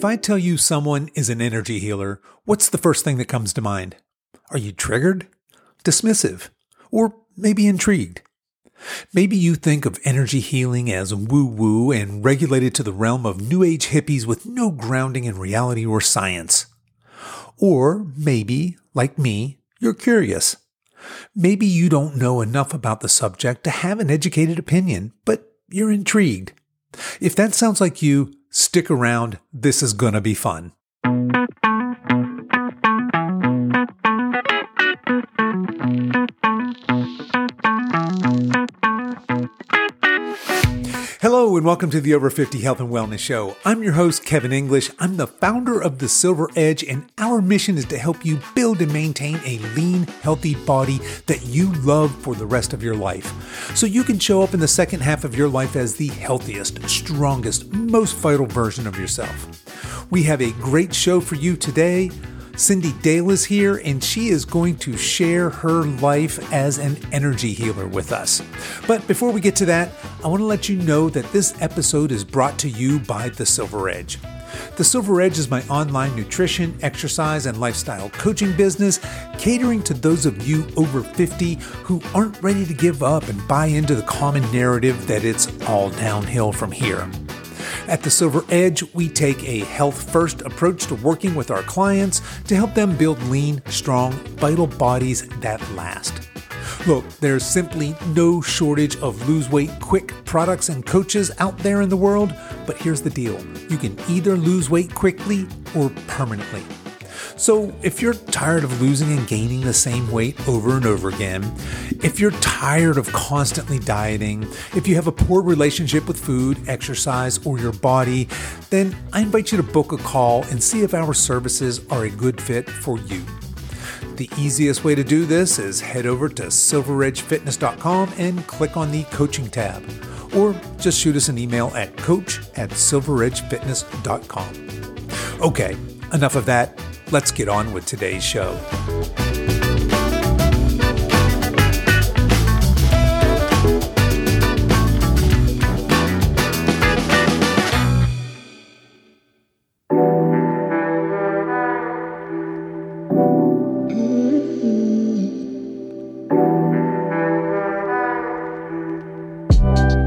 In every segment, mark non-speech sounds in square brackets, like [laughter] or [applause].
If I tell you someone is an energy healer, what's the first thing that comes to mind? Are you triggered? Dismissive? Or maybe intrigued? Maybe you think of energy healing as woo woo and regulated to the realm of new age hippies with no grounding in reality or science. Or maybe, like me, you're curious. Maybe you don't know enough about the subject to have an educated opinion, but you're intrigued. If that sounds like you, stick around. This is gonna be fun. And welcome to the Over 50 Health and Wellness Show. I'm your host, Kevin English. I'm the founder of The Silver Edge, and our mission is to help you build and maintain a lean, healthy body that you love for the rest of your life. So you can show up in the second half of your life as the healthiest, strongest, most vital version of yourself. We have a great show for you today. Cyndi Dale is here, and she is going to share her life as an energy healer with us. But before we get to that, I want to let you know that this episode is brought to you by The Silver Edge. The Silver Edge is my online nutrition, exercise, and lifestyle coaching business, catering to those of you over 50 who aren't ready to give up and buy into the common narrative that it's all downhill from here. At the Silver Edge, we take a health first approach to working with our clients to help them build lean, strong, vital bodies that last. Look, there's simply no shortage of lose weight quick products and coaches out there in the world, but here's the deal you can either lose weight quickly or permanently. So, if you're tired of losing and gaining the same weight over and over again, if you're tired of constantly dieting, if you have a poor relationship with food, exercise, or your body, then I invite you to book a call and see if our services are a good fit for you. The easiest way to do this is head over to silveredgefitness.com and click on the coaching tab, or just shoot us an email at coach at silveredgefitness.com. Okay, enough of that. Let's get on with today's show.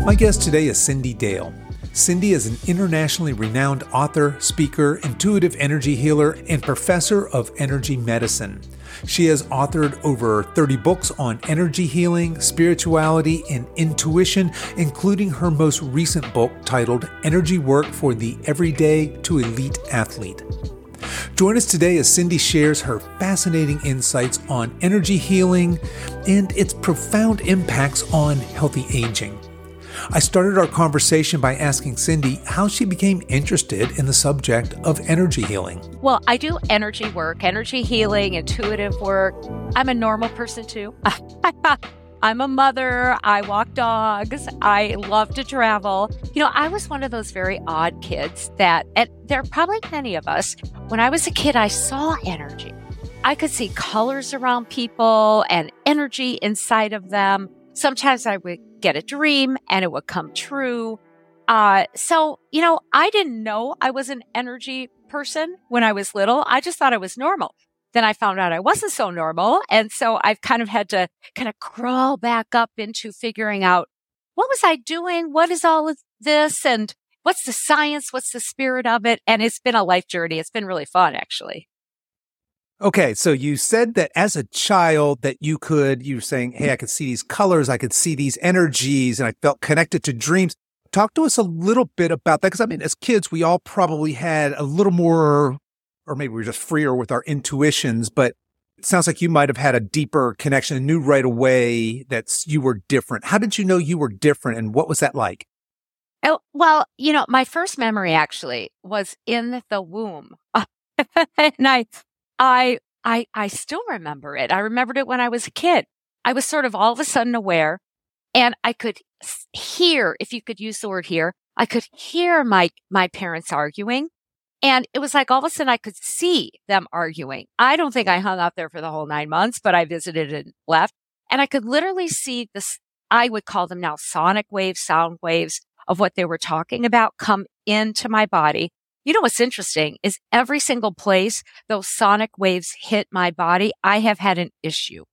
My guest today is Cyndi Dale. Cyndi is an internationally renowned author, speaker, intuitive energy healer, and professor of energy medicine. She has authored over 30 books on energy healing, spirituality, and intuition, including her most recent book titled Energy Work for the Everyday to Elite Athlete. Join us today as Cyndi shares her fascinating insights on energy healing and its profound impacts on healthy aging. I started our conversation by asking Cyndi how she became interested in the subject of energy healing. Well, I do energy work, energy healing, intuitive work. I'm a normal person too. [laughs] I'm a mother. I walk dogs. I love to travel. You know, I was one of those very odd kids that, and there are probably many of us, when I was a kid, I saw energy. I could see colors around people and energy inside of them. Sometimes I would get a dream and it would come true. Uh, so, you know, I didn't know I was an energy person when I was little. I just thought I was normal. Then I found out I wasn't so normal. And so I've kind of had to kind of crawl back up into figuring out what was I doing? What is all of this? And what's the science? What's the spirit of it? And it's been a life journey. It's been really fun, actually. Okay, so you said that as a child that you could you were saying, "Hey, I could see these colors, I could see these energies and I felt connected to dreams." Talk to us a little bit about that because I mean, as kids, we all probably had a little more or maybe we are just freer with our intuitions, but it sounds like you might have had a deeper connection and knew right away that you were different. How did you know you were different and what was that like? Oh, well, you know, my first memory actually was in the womb. [laughs] and I I, I, I still remember it. I remembered it when I was a kid. I was sort of all of a sudden aware and I could hear, if you could use the word hear, I could hear my, my parents arguing. And it was like all of a sudden I could see them arguing. I don't think I hung out there for the whole nine months, but I visited and left. And I could literally see this, I would call them now sonic waves, sound waves of what they were talking about come into my body. You know what's interesting is every single place those sonic waves hit my body, I have had an issue.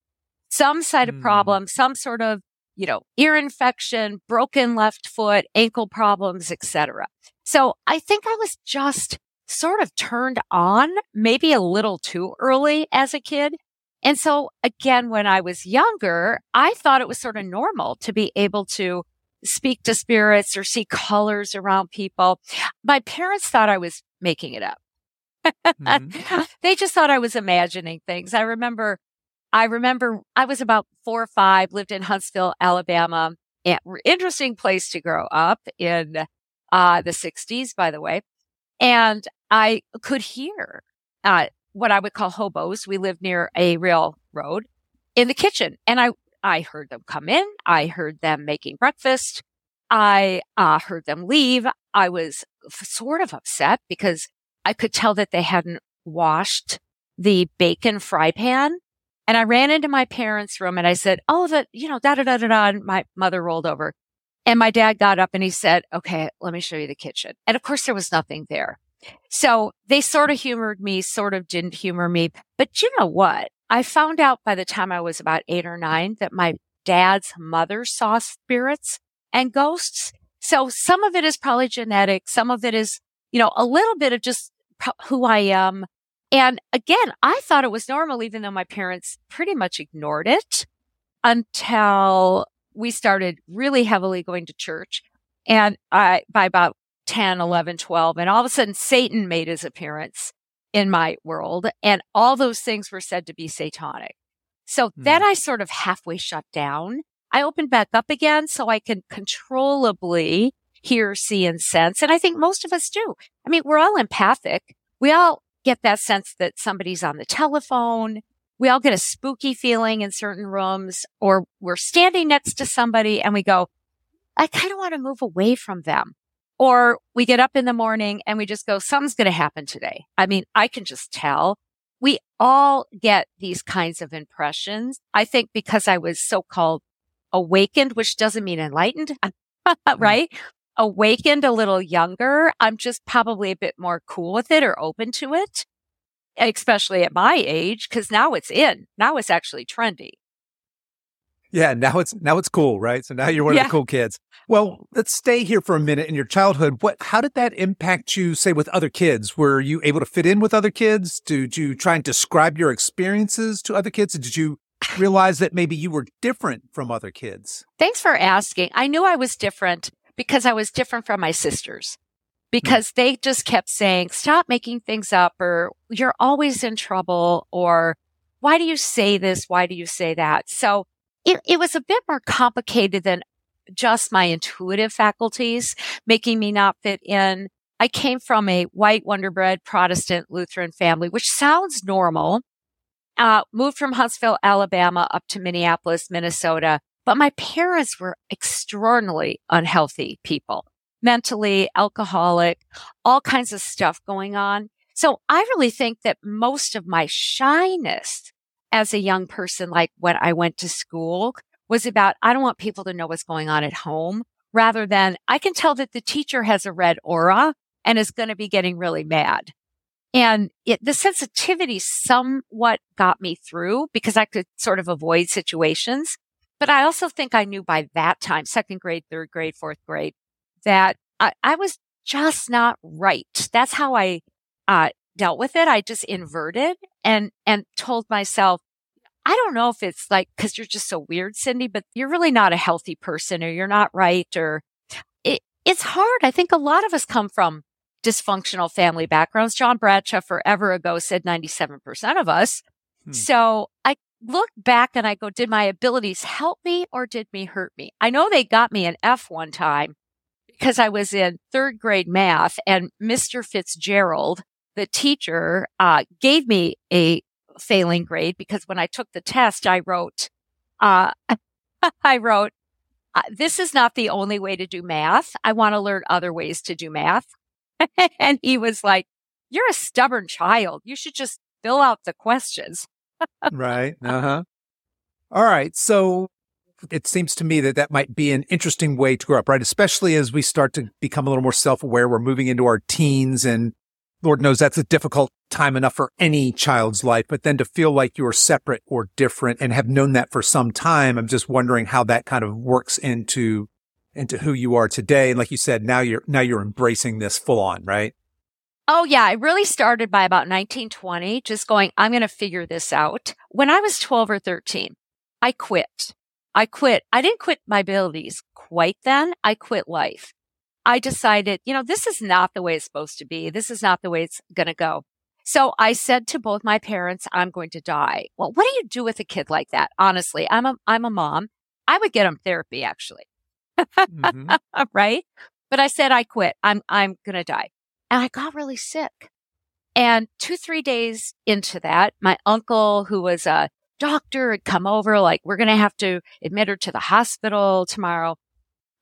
Some side of Mm. problem, some sort of, you know, ear infection, broken left foot, ankle problems, etc. So I think I was just sort of turned on maybe a little too early as a kid. And so again, when I was younger, I thought it was sort of normal to be able to speak to spirits or see colors around people. My parents thought I was making it up. Mhm. [laughs] they just thought I was imagining things. I remember, I remember I was about four or five, lived in Huntsville, Alabama. Interesting place to grow up in uh, the 60s, by the way. And I could hear uh, what I would call hobos. We lived near a railroad in the kitchen, and I I heard them come in. I heard them making breakfast. I uh, heard them leave. I was sort of upset because I could tell that they hadn't washed the bacon fry pan. And I ran into my parents' room and I said, Oh, that, you know, da da da da da. And my mother rolled over. And my dad got up and he said, Okay, let me show you the kitchen. And of course, there was nothing there. So they sort of humored me, sort of didn't humor me. But you know what? I found out by the time I was about eight or nine that my dad's mother saw spirits and ghosts. So some of it is probably genetic. Some of it is, you know, a little bit of just who I am. And again, I thought it was normal, even though my parents pretty much ignored it until we started really heavily going to church. And I, by about 10, 11, 12, and all of a sudden Satan made his appearance in my world. And all those things were said to be satanic. So Hmm. then I sort of halfway shut down. I opened back up again so I can controllably hear, see, and sense. And I think most of us do. I mean, we're all empathic. We all get that sense that somebody's on the telephone. We all get a spooky feeling in certain rooms, or we're standing next to somebody and we go, I kind of want to move away from them. Or we get up in the morning and we just go, something's going to happen today. I mean, I can just tell. We all get these kinds of impressions. I think because I was so called awakened, which doesn't mean enlightened, [laughs] mm-hmm. right? Awakened a little younger. I'm just probably a bit more cool with it or open to it, especially at my age, because now it's in. Now it's actually trendy. Yeah, now it's now it's cool, right? So now you're one of the cool kids. Well, let's stay here for a minute in your childhood. What how did that impact you, say, with other kids? Were you able to fit in with other kids? Did you try and describe your experiences to other kids? Did you [sighs] realize that maybe you were different from other kids? Thanks for asking. I knew I was different because I was different from my sisters hmm. because they just kept saying, stop making things up or you're always in trouble or why do you say this? Why do you say that? So it, it was a bit more complicated than just my intuitive faculties making me not fit in. I came from a white wonderbread Protestant Lutheran family, which sounds normal. Uh, moved from Huntsville, Alabama up to Minneapolis, Minnesota. But my parents were extraordinarily unhealthy people, mentally, alcoholic, all kinds of stuff going on. So I really think that most of my shyness as a young person, like when I went to school, was about, I don't want people to know what's going on at home rather than I can tell that the teacher has a red aura and is going to be getting really mad. And it, the sensitivity somewhat got me through because I could sort of avoid situations. But I also think I knew by that time, second grade, third grade, fourth grade, that I, I was just not right. That's how I uh, dealt with it. I just inverted and and told myself, I don't know if it's like because you're just so weird, Cyndi, but you're really not a healthy person, or you're not right, or it, it's hard. I think a lot of us come from dysfunctional family backgrounds. John Bradshaw forever ago said 97% of us. Hmm. So I look back and I go, did my abilities help me or did me hurt me? I know they got me an F one time because I was in third grade math and Mr. Fitzgerald, the teacher, uh, gave me a failing grade because when I took the test, I wrote, uh, [laughs] I wrote, uh, this is not the only way to do math. I want to learn other ways to do math. [laughs] and he was like, you're a stubborn child. You should just fill out the questions. right. [laughs] Uh huh. All right. So it seems to me that that might be an interesting way to grow up, right? Especially as we start to become a little more self aware. We're moving into our teens and Lord knows that's a difficult time enough for any child's life, but then to feel like you're separate or different and have known that for some time, I'm just wondering how that kind of works into into who you are today. And like you said, now you're now you're embracing this full on, right? Oh yeah, I really started by about 1920, just going, I'm going to figure this out. When I was 12 or 13, I quit. I quit. I didn't quit my abilities quite then. I quit life. I decided, you know, this is not the way it's supposed to be. This is not the way it's going to go. So I said to both my parents, I'm going to die. Well, what do you do with a kid like that? Honestly, I'm a, I'm a mom. I would get them therapy actually. mm-hmm. [laughs] right. But I said, I quit. I'm, I'm going to die. And I got really sick. And two, three days into that, my uncle, who was a doctor, had come over, like, we're going to have to admit her to the hospital tomorrow.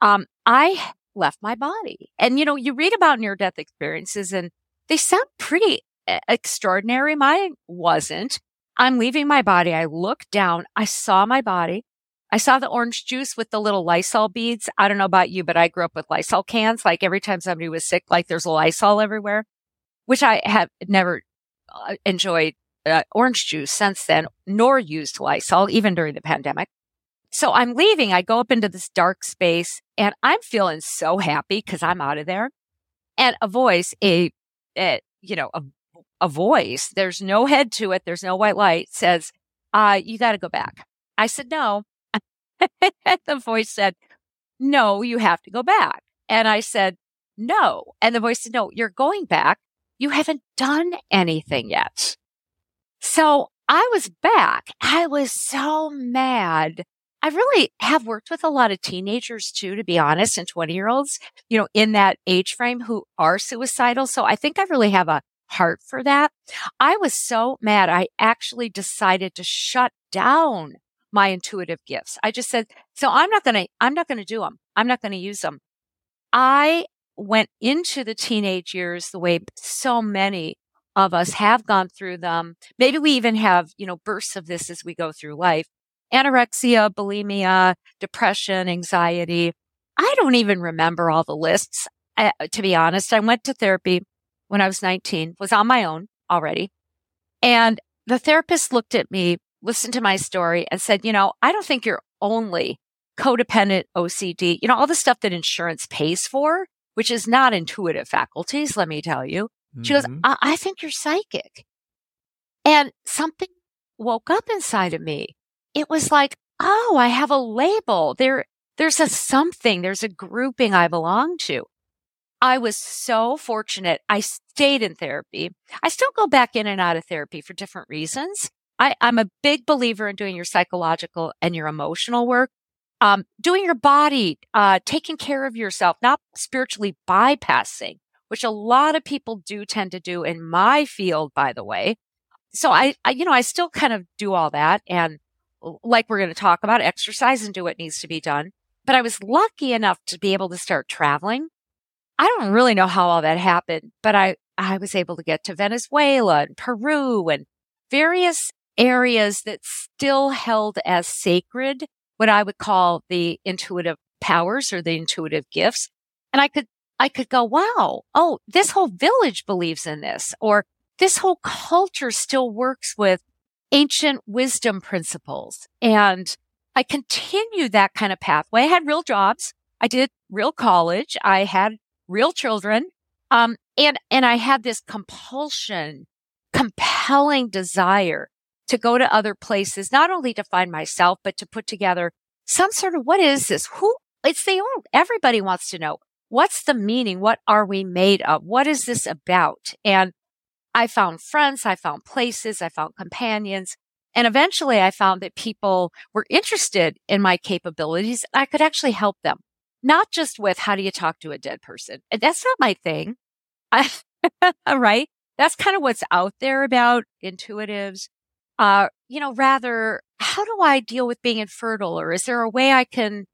Um, I left my body. And, you know, you read about near death experiences and they sound pretty extraordinary. Mine wasn't. I'm leaving my body. I looked down. I saw my body. I saw the orange juice with the little Lysol beads. I don't know about you, but I grew up with Lysol cans. Like every time somebody was sick, like there's a Lysol everywhere, which I have never uh, enjoyed uh, orange juice since then, nor used Lysol, even during the pandemic. So I'm leaving. I go up into this dark space and I'm feeling so happy because I'm out of there. And a voice, a, a you know, a, a voice, there's no head to it. There's no white light says, uh, you got to go back. I said, no. [laughs] the voice said, no, you have to go back. And I said, no. And the voice said, no, you're going back. You haven't done anything yet. So I was back. I was so mad I really have worked with a lot of teenagers too, to be honest, and 20 year olds, you know, in that age frame who are suicidal. So I think I really have a heart for that. I was so mad. I actually decided to shut down my intuitive gifts. I just said, so I'm not going to, I'm not going to do them. I'm not going to use them. I went into the teenage years the way so many of us have gone through them. Maybe we even have, you know, bursts of this as we go through life anorexia, bulimia, depression, anxiety. I don't even remember all the lists. I, to be honest, I went to therapy when I was 19, was on my own already. And the therapist looked at me, listened to my story and said, you know, I don't think you're only codependent OCD, you know, all the stuff that insurance pays for, which is not intuitive faculties, let me tell you. She mm-hmm. goes, I-, I think you're psychic. And something woke up inside of me it was like, oh, I have a label. There, there's a something, there's a grouping I belong to. I was so fortunate. I stayed in therapy. I still go back in and out of therapy for different reasons. I, am a big believer in doing your psychological and your emotional work. Um, doing your body, uh, taking care of yourself, not spiritually bypassing, which a lot of people do tend to do in my field, by the way. So I, I you know, I still kind of do all that and like we're going to talk about, exercise and do what needs to be done. But I was lucky enough to be able to start traveling. I don't really know how all that happened, but I, I was able to get to Venezuela and Peru and various areas that still held as sacred what I would call the intuitive powers or the intuitive gifts. And I could, I could go, wow, oh, this whole village believes in this, or this whole culture still works with ancient wisdom principles. And I continued that kind of pathway. I had real jobs. I did real college. I had real children. Um, and, and I had this compulsion, compelling desire to go to other places, not only to find myself, but to put together some sort of what is this? Who? It's the old, everybody wants to know what's the meaning? What are we made of? What is this about? And I found friends, I found places, I found companions. And eventually I found that people were interested in my capabilities. I could actually help them, not just with how do you talk to a dead person? That's not my thing. [laughs] Right? That's kind of what's out there about intuitives. Uh, you know, rather, how do I deal with being infertile? Or is there a way I can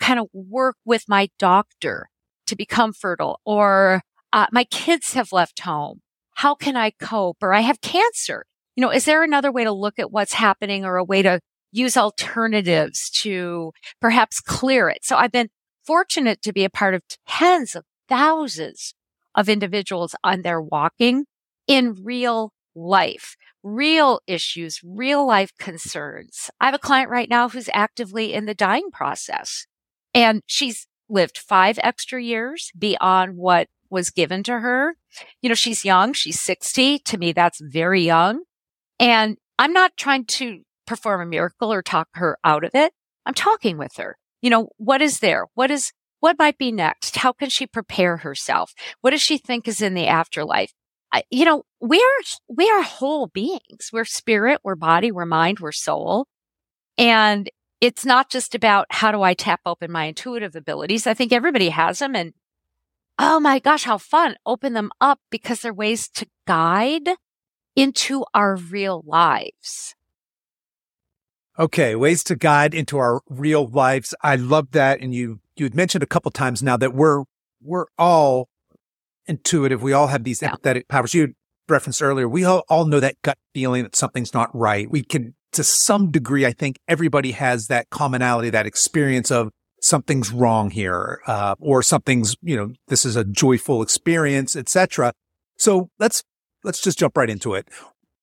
kind of work with my doctor to become fertile? Or uh, my kids have left home how can I cope? Or I have cancer. You know, is there another way to look at what's happening or a way to use alternatives to perhaps clear it? So I've been fortunate to be a part of tens of thousands of individuals on their walking in real life, real issues, real life concerns. I have a client right now who's actively in the dying process and she's lived five extra years beyond what was given to her. You know, she's young. She's 60. To me, that's very young. And I'm not trying to perform a miracle or talk her out of it. I'm talking with her. You know, what is there? What is, what might be next? How can she prepare herself? What does she think is in the afterlife? I, you know, we are, we are whole beings. We're spirit, we're body, we're mind, we're soul. And it's not just about how do I tap open my intuitive abilities. I think everybody has them and oh my gosh, how fun. Open them up because they're ways to guide into our real lives. Okay, ways to guide into our real lives. I love that. And you you had mentioned a couple times now that we're we're all intuitive. We all have these yeah. empathetic powers. You referenced earlier. We all, all know that gut feeling that something's not right. We can, to some degree, I think everybody has that commonality, that experience of something's wrong here, uh, or something's, you know, this is a joyful experience, etc. So let's, let's just jump right into it.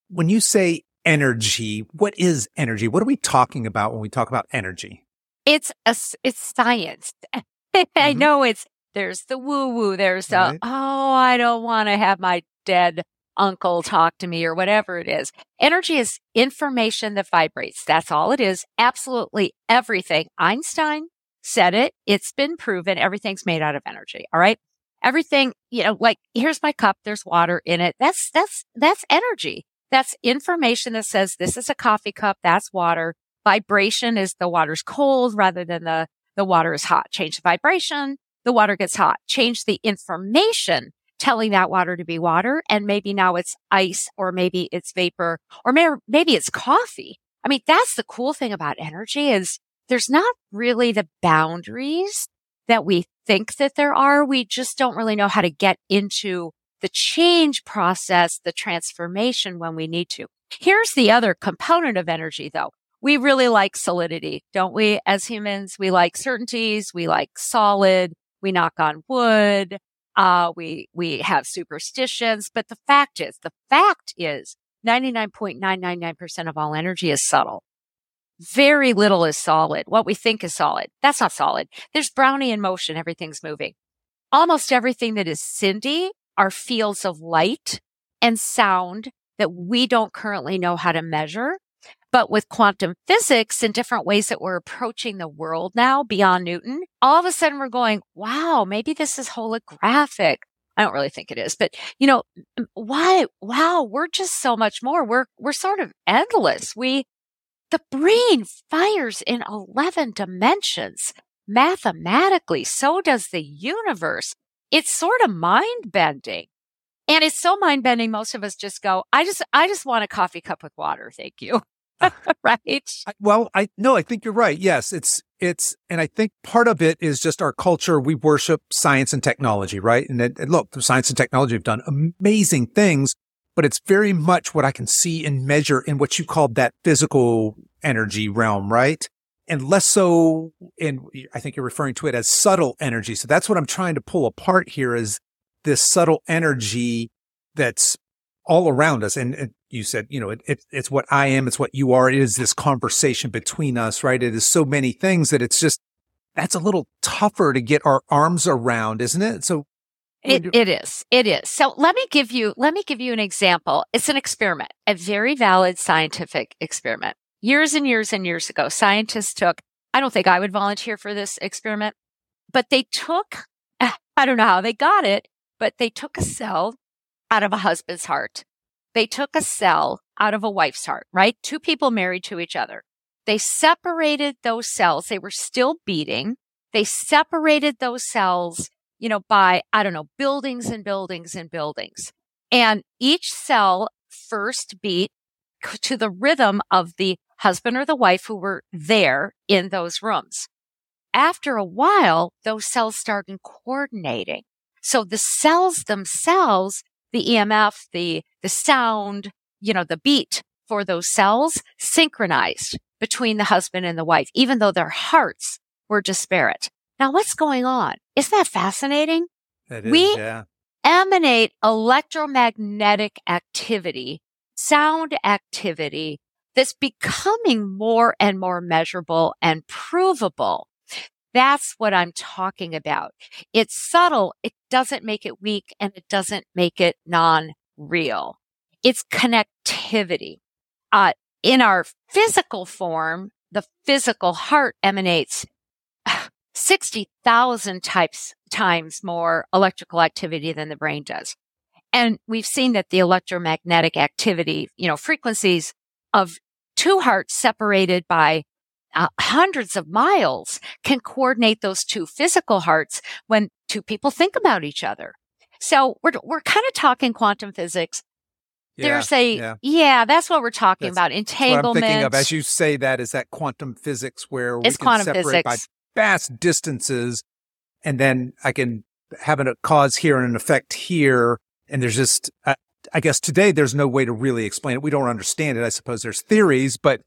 When you say energy, what is energy? What are we talking about when we talk about energy? It's a, it's science. [laughs] I mm-hmm. know it's, there's the woo woo. There's the, oh, I don't want to have my dead uncle talk to me or whatever it is. Energy is information that vibrates. That's all it is. Absolutely everything. Einstein said it. It's been proven. Everything's made out of energy. All right. Everything, you know, like here's my cup. There's water in it. That's, that's, that's energy. That's information that says this is a coffee cup. That's water. Vibration is the water's cold rather than the, the water is hot. Change the vibration. The water gets hot. Change the information telling that water to be water. And maybe now it's ice or maybe it's vapor or may- maybe it's coffee. I mean, that's the cool thing about energy is there's not really the boundaries that we think that there are. We just don't really know how to get into the change process, the transformation when we need to. Here's the other component of energy though. We really like solidity, don't we? As humans, we like certainties. We like solid. We knock on wood. Uh, we, we have superstitions, but the fact is, the fact is 99.999% of all energy is subtle. Very little is solid. What we think is solid. That's not solid. There's Brownian motion. Everything's moving. Almost everything that is Cyndi are fields of light and sound that we don't currently know how to measure. But with quantum physics and different ways that we're approaching the world now beyond Newton, all of a sudden we're going, wow, maybe this is holographic. I don't really think it is, but you know, why? Wow, we're just so much more. We're, we're sort of endless. We, the brain fires in 11 dimensions mathematically. So does the universe. It's sort of mind bending. And it's so mind bending. Most of us just go, I just, I just want a coffee cup with water. Thank you. Ah. [laughs] right. Well, I no, I think you're right. Yes, it's, it's, and I think part of it is just our culture. We worship science and technology, right? And, it, and look, science and technology have done amazing things, but it's very much what I can see and measure in what you called that physical energy realm, right? And less so in, I think you're referring to it as subtle energy. So that's what I'm trying to pull apart here is this subtle energy that's all around us. And, and you said, you know, it, it, it's what I am. It's what you are. It is this conversation between us, right? It is so many things that it's just, that's a little tougher to get our arms around, isn't it? So it, it is. It is. So let me give you, let me give you an example. It's an experiment, a very valid scientific experiment. Years and years and years ago, scientists took, I don't think I would volunteer for this experiment, but they took, [laughs] I don't know how they got it, but they took a cell out of a husband's heart. They took a cell out of a wife's heart, right? Two people married to each other. They separated those cells. They were still beating. They separated those cells you know, by, I don't know, buildings and buildings and buildings. And each cell first beat to the rhythm of the husband or the wife who were there in those rooms. After a while, those cells started coordinating. So the cells themselves, the EMF, the, the sound, you know, the beat for those cells synchronized between the husband and the wife, even though their hearts were disparate. Now, what's going on? Isn't that fascinating? It is, we, yeah. emanate electromagnetic activity, sound activity that's becoming more and more measurable and provable. That's what I'm talking about. It's subtle. It doesn't make it weak and it doesn't make it non-real. It's connectivity. Uh, in our physical form, the physical heart emanates 60,000 types times more electrical activity than the brain does. And we've seen that the electromagnetic activity, you know, frequencies of two hearts separated by uh, hundreds of miles can coordinate those two physical hearts when two people think about each other. So we're, we're kind of talking quantum physics. Yeah, There's a, yeah. yeah. that's what we're talking that's, about. Entanglement. What I'm thinking of as you say that is that quantum physics where we it's can separate physics. by vast distances and then I can have a cause here and an effect here. And there's just, uh, I guess today there's no way to really explain it. We don't understand it. I suppose there's theories, but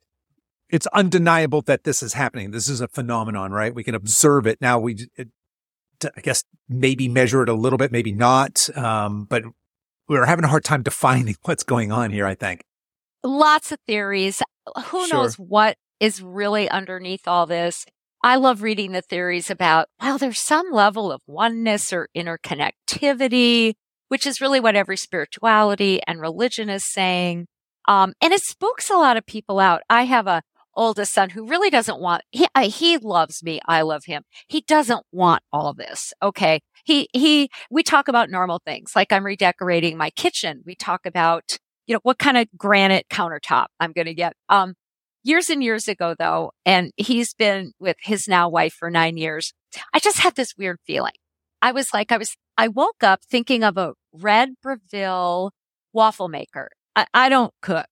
it's undeniable that this is happening. This is a phenomenon, right? We can observe it. Now we, it, I guess maybe measure it a little bit, maybe not. Um, but we're having a hard time defining [laughs] what's going on here, I think. Lots of theories. Who sure. knows what is really underneath all this? I love reading the theories about, well, there's some level of oneness or interconnectivity, which is really what every spirituality and religion is saying. Um, and it spooks a lot of people out. I have a oldest son who really doesn't want, he, I, he loves me. I love him. He doesn't want all this. Okay. He, he, we talk about normal things like I'm redecorating my kitchen. We talk about, you know, what kind of granite countertop I'm going to get. Um, years and years ago though, and he's been with his now wife for nine years. I just had this weird feeling. I was like, I was, I woke up thinking of a red Breville waffle maker. I, I don't cook.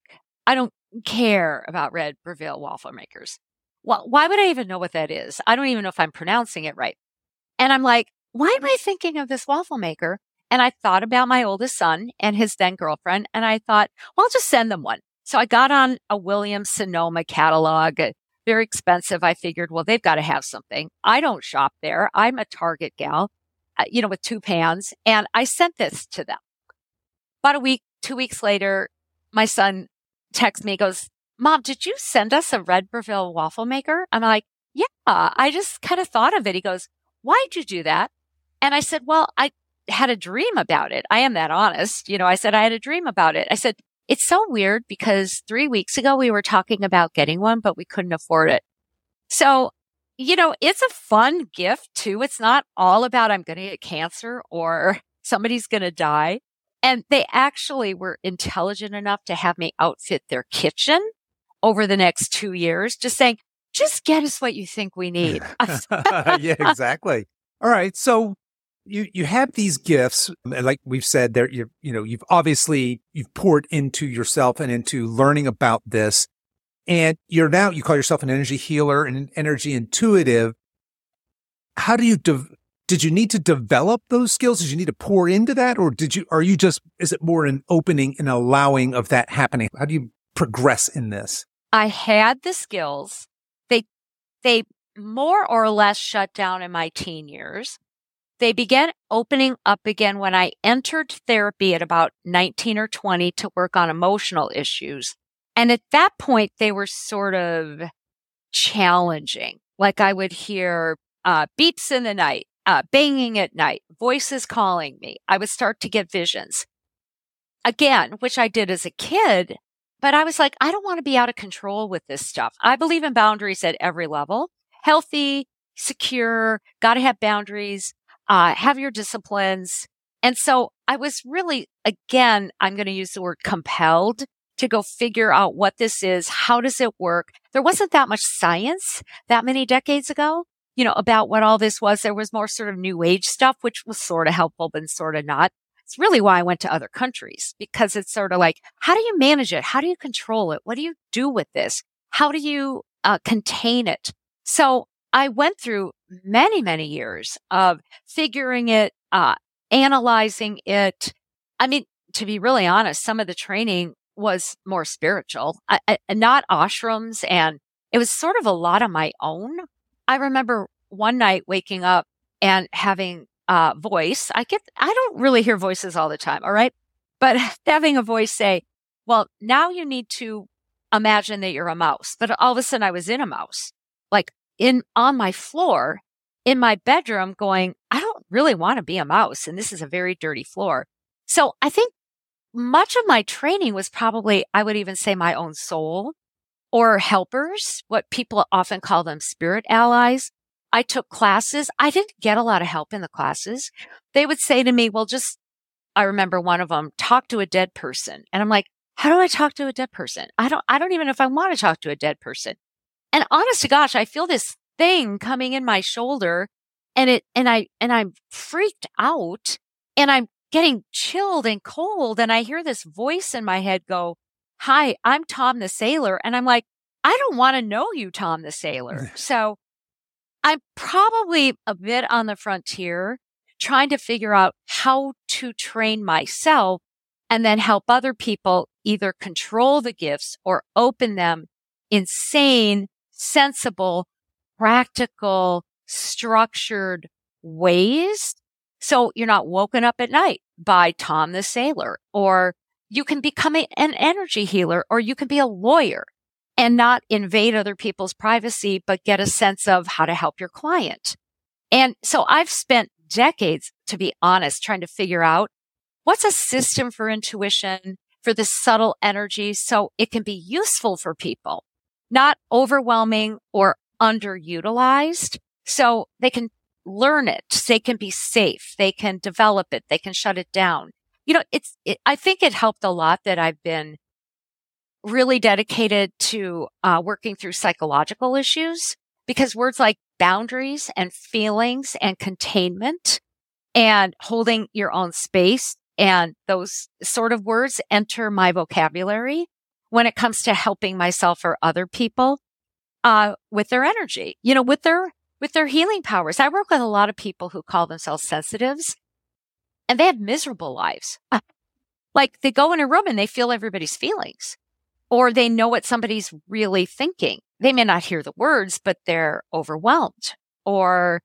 I don't care about red Breville waffle makers. Well, why would I even know what that is? I don't even know if I'm pronouncing it right. And I'm like, why am I thinking of this waffle maker? And I thought about my oldest son and his then girlfriend. And I thought, well, I'll just send them one. So I got on a Williams Sonoma catalog, very expensive. I figured, well, they've got to have something. I don't shop there. I'm a Target gal, uh, you know, with two pans. And I sent this to them. About a week, two weeks later, my son texts me, goes, Mom, did you send us a Red Breville waffle maker? I'm like, yeah, I just kind of thought of it. He goes, why'd you do that? And I said, well, I had a dream about it. I am that honest. You know, I said, I had a dream about it. I said, it's so weird because three weeks ago we were talking about getting one, but we couldn't afford it. So, you know, it's a fun gift too. It's not all about I'm going to get cancer or [laughs] somebody's going to die. And they actually were intelligent enough to have me outfit their kitchen over the next two years, just saying, just get us what you think we need. [laughs] yeah, exactly. All right. So you you have these gifts and like we've said there you you know you've obviously you've poured into yourself and into learning about this and you're now you call yourself an energy healer and an energy intuitive. How do you de- did you need to develop those skills? Did you need to pour into that or did you are you just is it more an opening and allowing of that happening? How do you progress in this? I had the skills. They they more or less shut down in my teen years they began opening up again when I entered therapy at about 19 or 20 to work on emotional issues. And at that point, they were sort of challenging. Like I would hear uh, beeps in the night, uh, banging at night, voices calling me. I would start to get visions. Again, which I did as a kid, but I was like, I don't want to be out of control with this stuff. I believe in boundaries at every level. Healthy, secure, gotta have boundaries uh, have your disciplines. And so I was really, again, I'm going to use the word compelled to go figure out what this is. How does it work? There wasn't that much science that many decades ago, you know, about what all this was. There was more sort of new age stuff, which was sort of helpful, but sort of not. It's really why I went to other countries because it's sort of like, how do you manage it? How do you control it? What do you do with this? How do you uh, contain it? So I went through many, many years of figuring it, uh, analyzing it. I mean, to be really honest, some of the training was more spiritual, I, I, not ashrams. And it was sort of a lot of my own. I remember one night waking up and having a voice. I get, I don't really hear voices all the time. All right. But [laughs] having a voice say, well, now you need to imagine that you're a mouse. But all of a sudden I was in a mouse, like in on my floor in my bedroom going, I don't really want to be a mouse. And this is a very dirty floor. So I think much of my training was probably, I would even say my own soul or helpers, what people often call them spirit allies. I took classes. I didn't get a lot of help in the classes. They would say to me, well, just, I remember one of them, talk to a dead person. And I'm like, how do I talk to a dead person? I don't, I don't even know if I want to talk to a dead person. And honest to gosh, I feel this thing coming in my shoulder and it, and I, and I'm freaked out and I'm getting chilled and cold. And I hear this voice in my head go, hi, I'm Tom the sailor. And I'm like, I don't want to know you, Tom the sailor. [laughs] so I'm probably a bit on the frontier trying to figure out how to train myself and then help other people either control the gifts or open them in sane, sensible, practical, structured ways. So you're not woken up at night by Tom the sailor or you can become a, an energy healer or you can be a lawyer and not invade other people's privacy, but get a sense of how to help your client. And so I've spent decades, to be honest, trying to figure out what's a system for intuition for this subtle energy so it can be useful for people, not overwhelming or underutilized. So they can learn it. They can be safe. They can develop it. They can shut it down you know, it's, it, I think it helped a lot that I've been really dedicated to uh, working through psychological issues because words like boundaries and feelings and containment and holding your own space and those sort of words enter my vocabulary when it comes to helping myself or other people uh, with their energy, you know, with their with their healing powers. I work with a lot of people who call themselves sensitives and they have miserable lives. [laughs] like they go in a room and they feel everybody's feelings or they know what somebody's really thinking. They may not hear the words, but they're overwhelmed or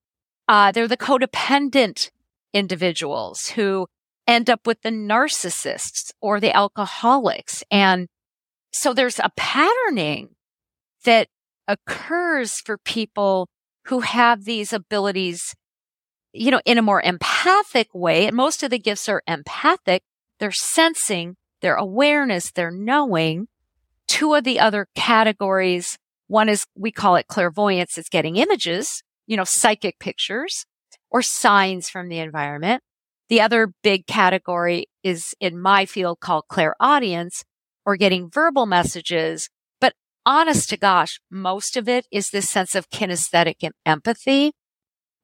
uh, they're the codependent individuals who end up with the narcissists or the alcoholics. And so there's a patterning that occurs for people who have these abilities you know, in a more empathic way. And most of the gifts are empathic. They're sensing, their awareness, their knowing. Two of the other categories, one is, we call it clairvoyance. It's getting images, you know, psychic pictures or signs from the environment. The other big category is in my field called clairaudience or getting verbal messages. But honest to gosh, most of it is this sense of kinesthetic and empathy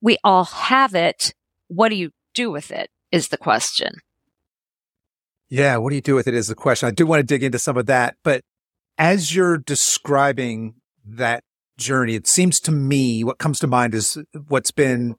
we all have it. What do you do with it is the question. Yeah. What do you do with it is the question. I do want to dig into some of that, but as you're describing that journey, it seems to me what comes to mind is what's been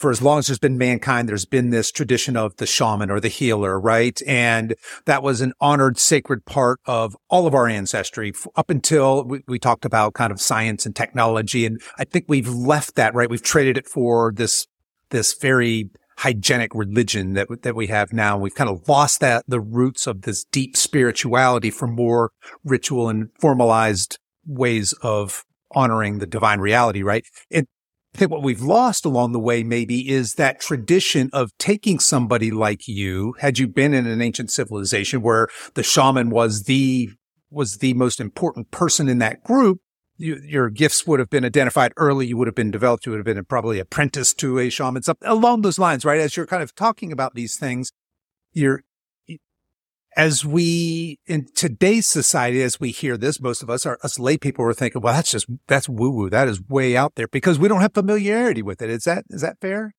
for as long as there's been mankind, there's been this tradition of the shaman or the healer, right? And that was an honored, sacred part of all of our ancestry up until we, we, talked about kind of science and technology. And I think we've left that, right? We've traded it for this, this very hygienic religion that, that we have now. We've kind of lost that, the roots of this deep spirituality for more ritual and formalized ways of honoring the divine reality, right? And what we've lost along the way maybe is that tradition of taking somebody like you, had you been in an ancient civilization where the shaman was the, was the most important person in that group, you, your gifts would have been identified early. You would have been developed. You would have been probably apprenticed to a shaman, something along those lines, right? As you're kind of talking about these things, you're, as we in today's society, as we hear this, most of us are us lay people are thinking, well, that's just that's woo woo. That is way out there because we don't have familiarity with it. Is that is that fair?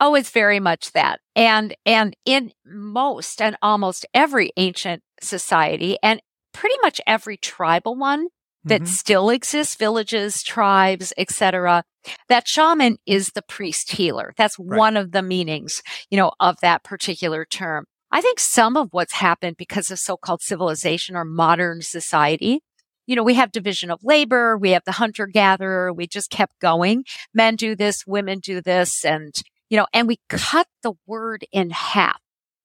Oh, it's very much that. And and in most and almost every ancient society and pretty much every tribal one that mm-hmm. still exists, villages, tribes, etc. That shaman is the priest healer. That's right. one of the meanings, you know, of that particular term. I think some of what's happened because of so-called civilization or modern society, you know, we have division of labor, we have the hunter gatherer, we just kept going. Men do this, women do this, and, you know, and we cut the word in half,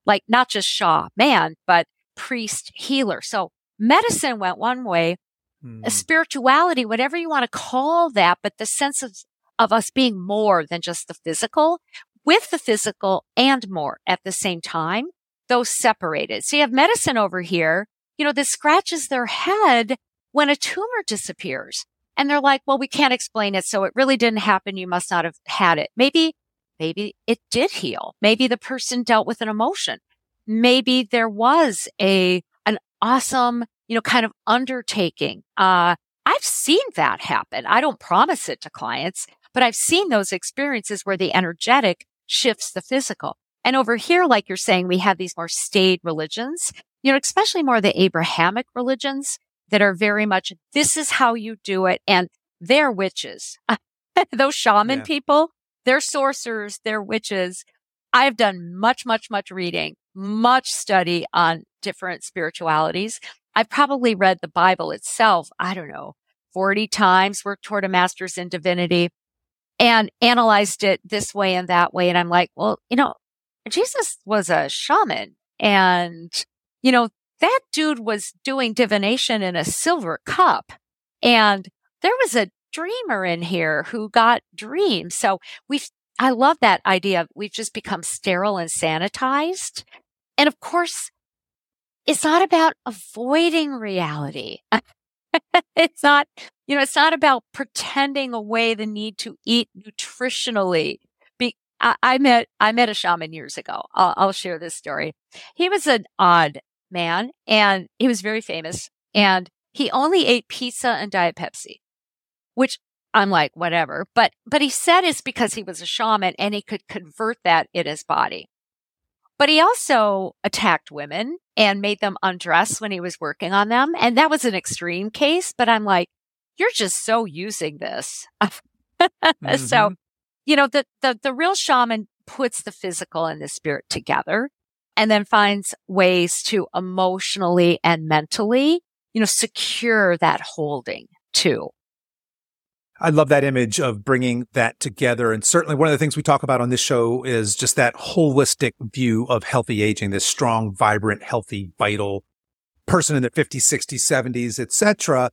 like not just Shaw man, but priest healer. So medicine went one way, mm. spirituality, whatever you want to call that, but the sense of, of us being more than just the physical with the physical and more at the same time, those separated. So you have medicine over here, you know, this scratches their head when a tumor disappears. And they're like, well, we can't explain it. So it really didn't happen. You must not have had it. Maybe, maybe it did heal. Maybe the person dealt with an emotion. Maybe there was a, an awesome, you know, kind of undertaking. Uh, I've seen that happen. I don't promise it to clients, but I've seen those experiences where the energetic shifts the physical. And over here, like you're saying, we have these more staid religions, you know, especially more the Abrahamic religions that are very much, this is how you do it. And they're witches. [laughs] Those shaman yeah. people, they're sorcerers, they're witches. I've done much, much, much reading, much study on different spiritualities. I've probably read the Bible itself, I don't know, 40 times, worked toward a master's in divinity and analyzed it this way and that way. And I'm like, well, you know, Jesus was a shaman and, you know, that dude was doing divination in a silver cup. And there was a dreamer in here who got dreams. So we've, I love that idea. We've just become sterile and sanitized. And of course, it's not about avoiding reality. [laughs] it's not, you know, it's not about pretending away the need to eat nutritionally. I, I met, I met a shaman years ago. I'll, I'll share this story. He was an odd man and he was very famous and he only ate pizza and diet Pepsi, which I'm like, whatever. But, but he said it's because he was a shaman and he could convert that in his body. But he also attacked women and made them undress when he was working on them. And that was an extreme case, but I'm like, you're just so using this. [laughs] mm-hmm. So, you know, the, the, the real shaman puts the physical and the spirit together and then finds ways to emotionally and mentally, you know, secure that holding too. I love that image of bringing that together. And certainly one of the things we talk about on this show is just that holistic view of healthy aging, this strong, vibrant, healthy, vital person in their 50s, 60s, 70s, etc.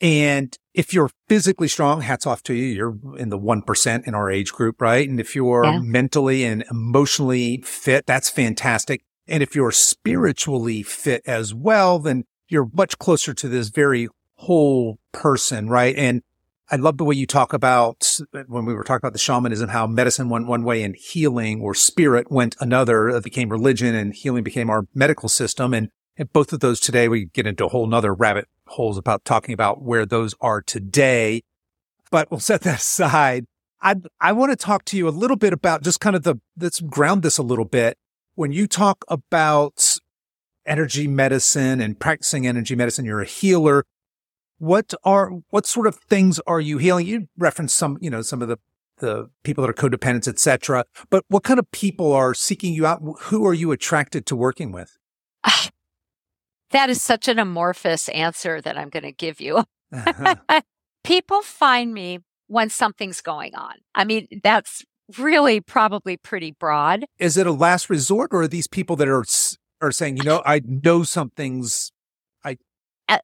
And if you're physically strong, hats off to you. You're in the 1% in our age group, right? And if you're yeah. mentally and emotionally fit, that's fantastic. And if you're spiritually fit as well, then you're much closer to this very whole person, right? And I love the way you talk about when we were talking about the shamanism, how medicine went one way and healing or spirit went another. It became religion and healing became our medical system. And, and both of those today, we get into a whole nother rabbit holes about talking about where those are today. But we'll set that [laughs] aside. I I want to talk to you a little bit about just kind of the let's ground this a little bit. When you talk about energy medicine and practicing energy medicine, you're a healer. What are what sort of things are you healing? You referenced some, you know, some of the the people that are codependents, etc. But what kind of people are seeking you out? Who are you attracted to working with? That is such an amorphous answer that I'm going to give you. [laughs] Uh-huh. People find me when something's going on. I mean, that's really probably pretty broad. Is it a last resort or are these people that are are saying, you know, I know something's I uh,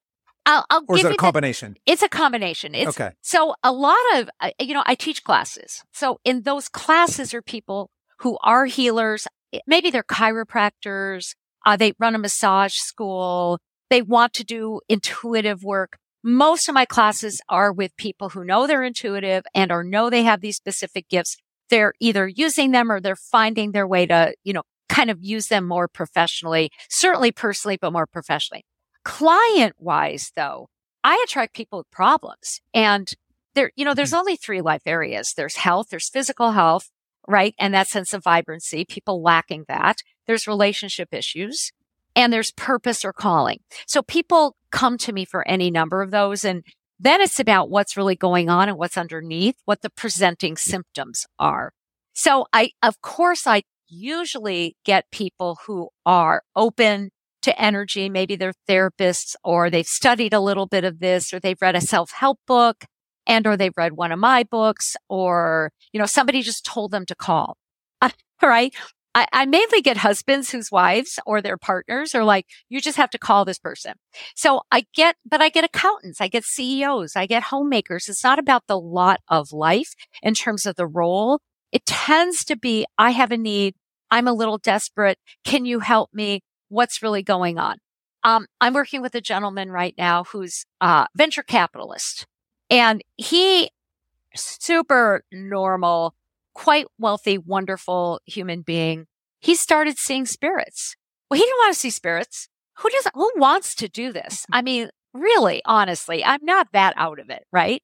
I'll, I'll or is it a combination? The, it's a combination. It's, okay. So a lot of, uh, you know, I teach classes. So in those classes are people who are healers. Maybe they're chiropractors. Uh, they run a massage school. They want to do intuitive work. Most of my classes are with people who know they're intuitive and or know they have these specific gifts. They're either using them or they're finding their way to, you know, kind of use them more professionally, certainly personally, but more professionally. Client wise, though, I attract people with problems and there, you know, there's hmm. only three life areas. There's health, there's physical health, right? And that sense of vibrancy, people lacking that. There's relationship issues and there's purpose or calling. So people come to me for any number of those. And then it's about what's really going on and what's underneath, what the presenting symptoms are. So I, of course, I usually get people who are open to energy. Maybe they're therapists or they've studied a little bit of this or they've read a self help book and or they've read one of my books or, you know, somebody just told them to call. [laughs] right? I, I, mainly get husbands whose wives or their partners are like, you just have to call this person. So I get, but I get accountants, I get CEOs, I get homemakers. It's not about the lot of life in terms of the role. It tends to be, I have a need. I'm a little desperate. Can you help me? What's really going on? Um, I'm working with a gentleman right now who's a venture capitalist and he super normal, quite wealthy, wonderful human being. He started seeing spirits. Well, he didn't want to see spirits. Who does, who wants to do this? Mm-hmm. I mean, really, honestly, I'm not that out of it. Right.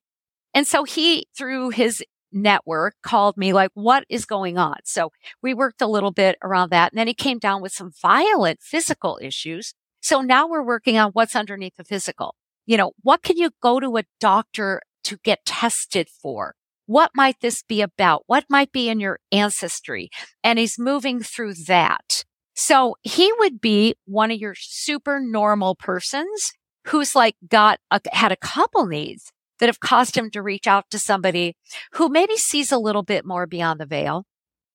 And so he, through his network called me like, what is going on? So we worked a little bit around that. And then he came down with some violent physical issues. So now we're working on what's underneath the physical. You know, what can you go to a doctor to get tested for? What might this be about? What might be in your ancestry? And he's moving through that. So he would be one of your super normal persons who's like got a, had a couple needs that have caused him to reach out to somebody who maybe sees a little bit more beyond the veil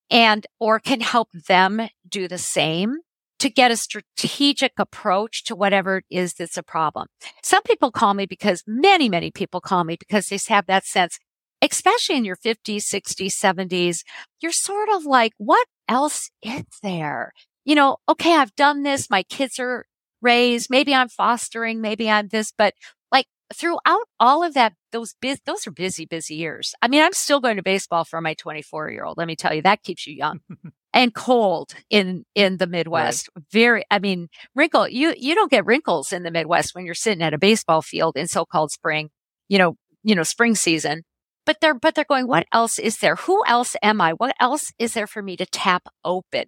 and or can help them do the same to get a strategic approach to whatever it is that's a problem. Some people call me because many, many people call me because they have that sense, especially in your 50s, 60s, 70s, you're sort of like, what else is there? You know, okay, I've done this. My kids are raised. Maybe I'm fostering. Maybe I'm this, but like throughout all of that, those biz, those are busy, busy years. I mean, I'm still going to baseball for my 24 year old. Let me tell you, that keeps you young [laughs] and cold in, in the Midwest. Right. Very, I mean, wrinkle, you, you don't get wrinkles in the Midwest when you're sitting at a baseball field in so-called spring, you know, you know, spring season. But they're, but they're going, what else is there? Who else am I? What else is there for me to tap open?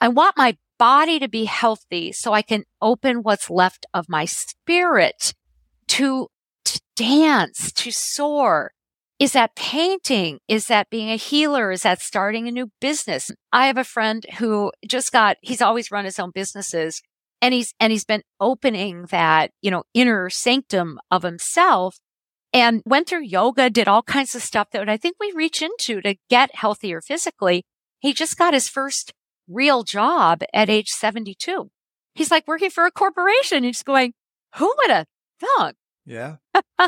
I want my body to be healthy so I can open what's left of my spirit to to dance, to soar? Is that painting? Is that being a healer? Is that starting a new business? I have a friend who just got, he's always run his own businesses and he's, and he's been opening that, you know, inner sanctum of himself and went through yoga, did all kinds of stuff that I think we reach into to get healthier physically. He just got his first real job at age 72. He's like working for a corporation. He's going, who would have thought yeah.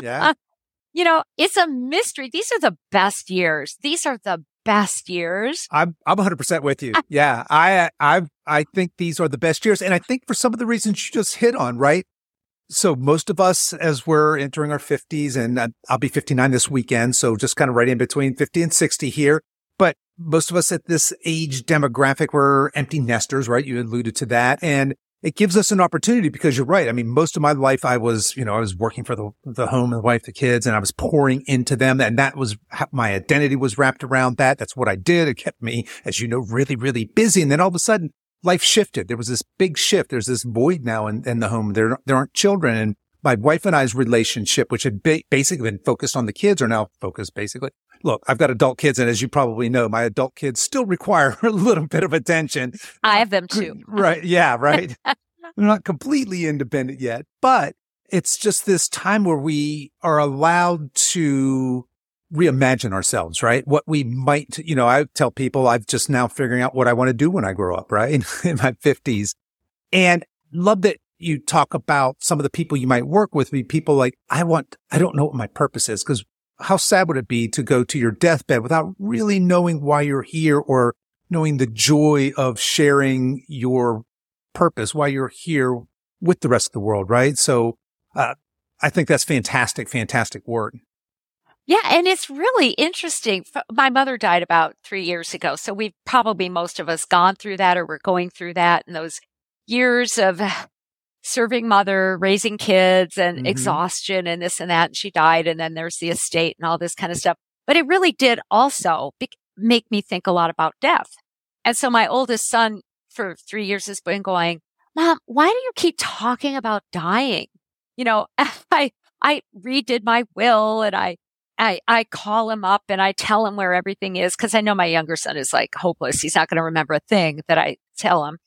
Yeah. [laughs] you know, it's a mystery. These are the best years. These are the best years. I'm I'm 100% with you. yeah. I I I think these are the best years and I think for some of the reasons you just hit on, right? So most of us as we're entering our 50s and I'll be 59 this weekend, so just kind of right in between 50 and 60 here. But most of us at this age demographic we're empty nesters, right? You alluded to that and it gives us an opportunity because you're right. I mean, most of my life, I was, you know, I was working for the, the home, and the wife, the kids, and I was pouring into them. And that was my identity was wrapped around that. That's what I did. It kept me, as you know, really, really busy. And then all of a sudden life shifted. There was this big shift. There's this void now in, in the home. There, there aren't children. And my wife and I's relationship, which had ba- basically been focused on the kids, are now focused basically. Look, I've got adult kids, and as you probably know, my adult kids still require [laughs] a little bit of attention. I have them too. [laughs] right. Yeah. Right. [laughs] They're not completely independent yet, but it's just this time where we are allowed to reimagine ourselves, right? What we might, you know, I tell people I've just now figuring out what I want to do when I grow up, right? [laughs] In my fifties. And love that you talk about some of the people you might work with be people like, I want, I don't know what my purpose is because how sad would it be to go to your deathbed without really knowing why you're here or knowing the joy of sharing your purpose, why you're here with the rest of the world, right? So, uh, I think that's fantastic, fantastic work. Yeah, and it's really interesting. My mother died about three years ago. So we've probably most of us gone through that or we're going through that and those years of [sighs] serving mother, raising kids and mm-hmm. exhaustion and this and that. And she died. And then there's the estate and all this kind of stuff. But it really did also be- make me think a lot about death. And so my oldest son for three years has been going, Mom, why do you keep talking about dying? You know, [laughs] I, I redid my will and I, I, I call him up and I tell him where everything is because I know my younger son is like hopeless. He's not going to remember a thing that I tell him.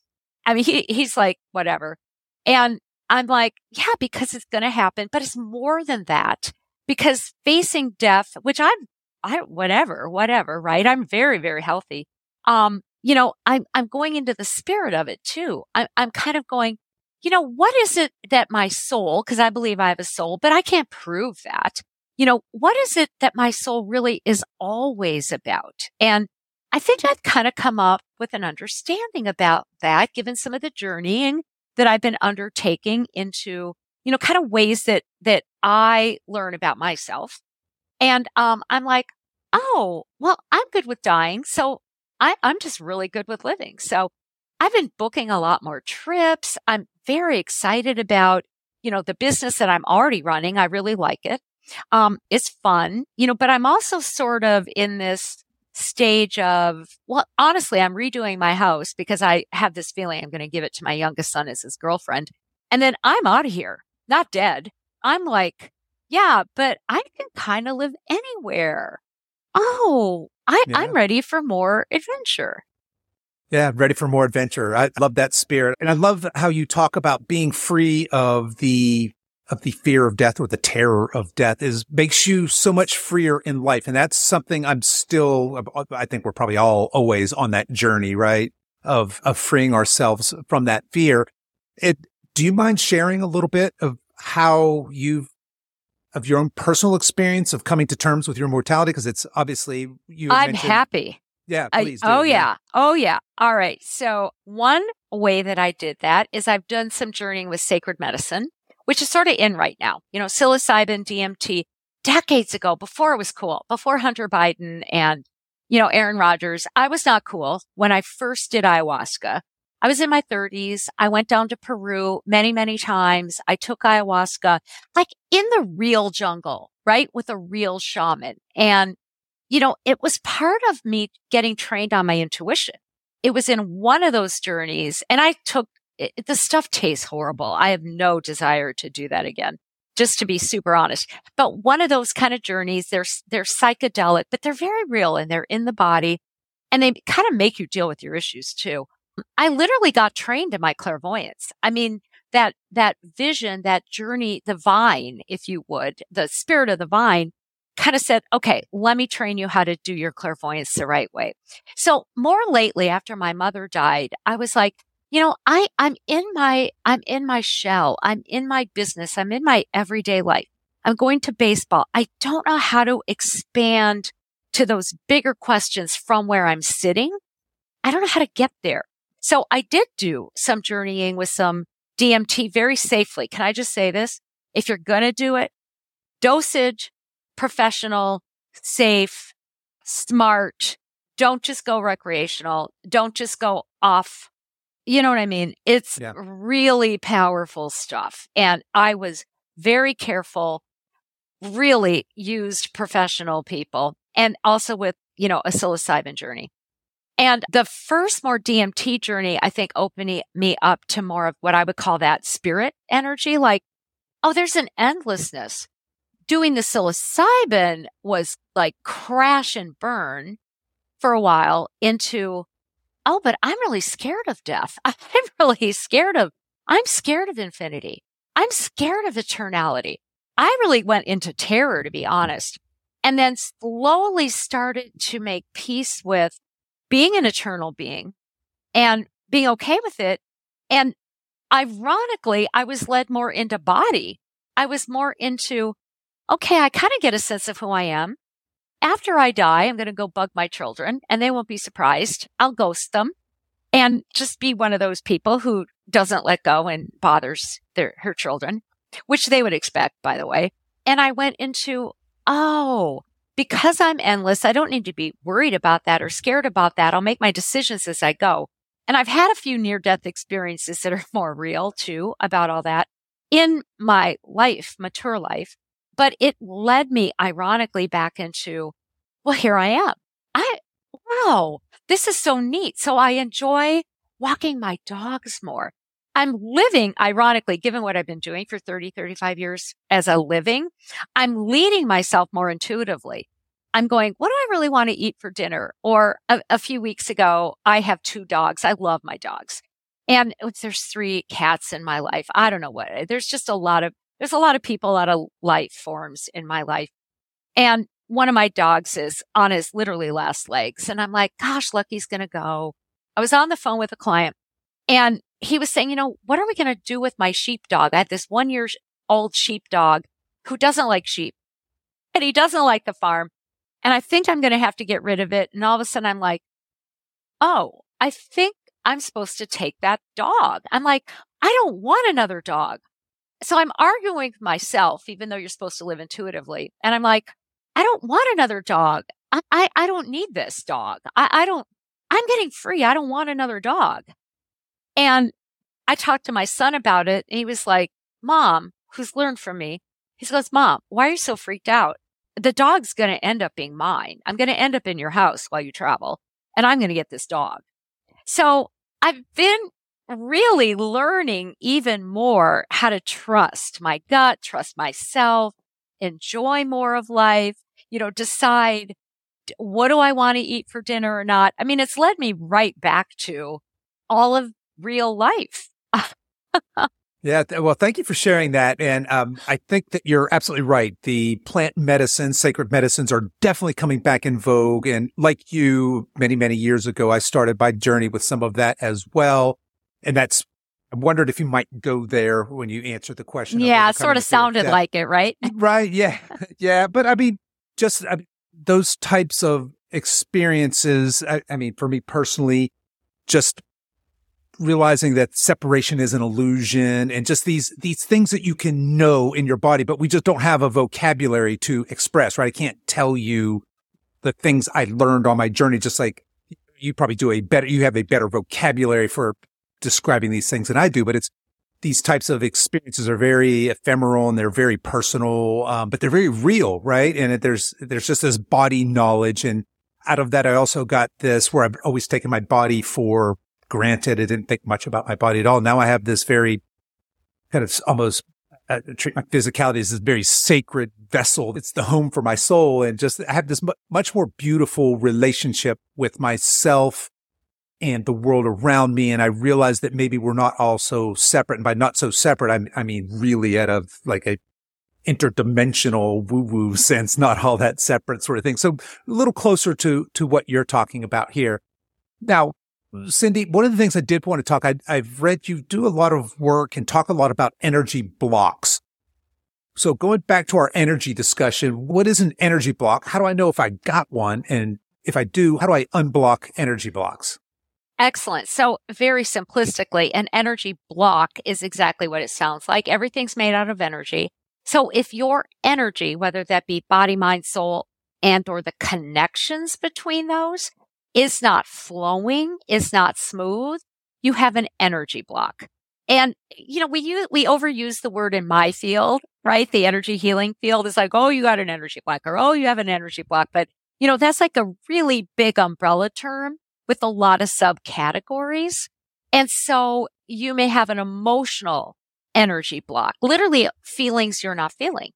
I mean, he, he's like, whatever. And I'm like, yeah, because it's going to happen, but it's more than that because facing death, which I'm, I, whatever, whatever, right? I'm very, very healthy. Um, you know, I'm, I'm going into the spirit of it too. I'm, I'm kind of going, you know, what is it that my soul, because I believe I have a soul, but I can't prove that. You know, what is it that my soul really is always about? And I think I've kind of come up with an understanding about that, given some of the journeying that I've been undertaking into, you know, kind of ways that, that I learn about myself. And, um, I'm like, oh, well, I'm good with dying. So I, I'm just really good with living. So I've been booking a lot more trips. I'm very excited about, you know, the business that I'm already running. I really like it. Um, it's fun, you know, but I'm also sort of in this stage of, well, honestly, I'm redoing my house because I have this feeling I'm going to give it to my youngest son as his girlfriend. And then I'm out of here, not dead. I'm like, yeah, but I can kind of live anywhere. Oh, I, yeah. I'm ready for more adventure. Yeah, ready for more adventure. I love that spirit. And I love how you talk about being free of the of the fear of death or the terror of death is makes you so much freer in life. And that's something I'm still I think we're probably all always on that journey, right? Of of freeing ourselves from that fear. It do you mind sharing a little bit of how you've of your own personal experience of coming to terms with your mortality? Because it's obviously you. I'm happy. Yeah, please. I, oh, yeah. Oh, yeah. All right. So, one way that I did that is I've done some journeying with sacred medicine, which is sort of in right now. You know, psilocybin, DMT, decades ago, before it was cool, before Hunter Biden and, you know, Aaron Rodgers. I was not cool when I first did ayahuasca. I was in my 30s. I went down to Peru many, many times. I took ayahuasca like in the real jungle, right? With a real shaman. And you know, it was part of me getting trained on my intuition. It was in one of those journeys and I took it, the stuff tastes horrible. I have no desire to do that again, just to be super honest. But one of those kind of journeys, they're, they're psychedelic, but they're very real and they're in the body and they kind of make you deal with your issues too. I literally got trained in my clairvoyance. I mean, that, that vision, that journey, the vine, if you would, the spirit of the vine kind of said, okay, let me train you how to do your clairvoyance the right way. So more lately, after my mother died, I was like, you know, I, I'm in my, I'm in my shell. I'm in my business. I'm in my everyday life. I'm going to baseball. I don't know how to expand to those bigger questions from where I'm sitting. I don't know how to get there. So I did do some journeying with some DMT very safely. Can I just say this? If you're going to do it, dosage, professional, safe, smart. Don't just go recreational. Don't just go off. You know what I mean? It's yeah. really powerful stuff. And I was very careful, really used professional people and also with, you know, a psilocybin journey. And the first more DMT journey, I think opened me up to more of what I would call that spirit energy. Like, oh, there's an endlessness doing the psilocybin was like crash and burn for a while into, oh, but I'm really scared of death. [laughs] I'm really scared of, I'm scared of infinity. I'm scared of eternality. I really went into terror, to be honest, and then slowly started to make peace with being an eternal being and being okay with it. And ironically, I was led more into body. I was more into, okay, I kind of get a sense of who I am. After I die, I'm going to go bug my children and they won't be surprised. I'll ghost them and just be one of those people who doesn't let go and bothers their, her children, which they would expect, by the way. And I went into, oh, because I'm endless, I don't need to be worried about that or scared about that. I'll make my decisions as I go. And I've had a few near death experiences that are [laughs] more real too about all that in my life, mature life. But it led me ironically back into, well, here I am. I, wow, this is so neat. So I enjoy walking my dogs more. I'm living, ironically, given what I've been doing for 30, 35 years as a living, I'm leading myself more intuitively. I'm going, what do I really want to eat for dinner? Or a, a few weeks ago, I have two dogs. I love my dogs. And oh, there's three cats in my life. I don't know what, there's just a lot of there's a lot of people, a lot of life forms in my life. And one of my dogs is on his literally last legs. And I'm like, gosh, Lucky's going to go. I was on the phone with a client and he was saying, you know, what are we going to do with my sheepdog? I had this one year old sheepdog who doesn't like sheep and he doesn't like the farm. And I think I'm going to have to get rid of it. And all of a sudden I'm like, oh, I think I'm supposed to take that dog. I'm like, I don't want another dog. So I'm arguing with myself, even though you're supposed to live intuitively. And I'm like, I don't want another dog. I, I, I don't need this dog. I, I don't, I'm getting free. I don't want another dog. And I talked to my son about it. And he was like, Mom, who's learned from me, he goes, Mom, why are you so freaked out? The dog's going to end up being mine. I'm going to end up in your house while you travel, and I'm going to get this dog. So I've been really learning even more how to trust my gut, trust myself, enjoy more of life, you know, decide what do I want to eat for dinner or not. I mean, it's led me right back to all of real life. [laughs] yeah. Well, thank you for sharing that. And um, I think that you're absolutely right. The plant medicines, sacred medicines are definitely coming back in vogue. And like you, many, many years ago, I started my journey with some of that as well. And that's, I wondered if you might go there when you answer the question. Yeah, it sort of sounded like it, right? right. Yeah. [laughs] [laughs] yeah. But I mean, just I mean, those types of experiences, I, I mean, for me personally, just realizing that separation is an illusion and just these these things that you can know in your body but we just don't have a vocabulary to express right i can't tell you the things i learned on my journey just like you probably do a better you have a better vocabulary for describing these things than i do but it's these types of experiences are very ephemeral and they're very personal, um, but they're very real, right? And it, there's there's just this body knowledge, and out of that, I also got this where I've always taken my body for granted. I didn't think much about my body at all. Now I have this very kind of almost uh, treat my physicality as this very sacred vessel. It's the home for my soul, and just I have this much more beautiful relationship with myself and the world around me. And I realized that maybe we're not all so separate. And by not so separate, I, I mean, really at a, like a interdimensional woo woo [laughs] sense, not all that separate sort of thing. So a little closer to, to what you're talking about here. Now, Cyndi, one of the things I did want to talk, I, I've read you do a lot of work and talk a lot about energy blocks. So going back to our energy discussion, what is an energy block? How do I know if I got one? And if I do, how do I unblock energy blocks? Excellent. So, very simplistically, an energy block is exactly what it sounds like. Everything's made out of energy. So, if your energy, whether that be body, mind, soul, and or the connections between those is not flowing, is not smooth, you have an energy block. And, you know, we use, we overuse the word in my field, right? The energy healing field is like, oh, you got an energy block or, oh, you have an energy block. But, you know, that's like a really big umbrella term with a lot of subcategories. And so you may have an emotional energy block, literally feelings you're not feeling.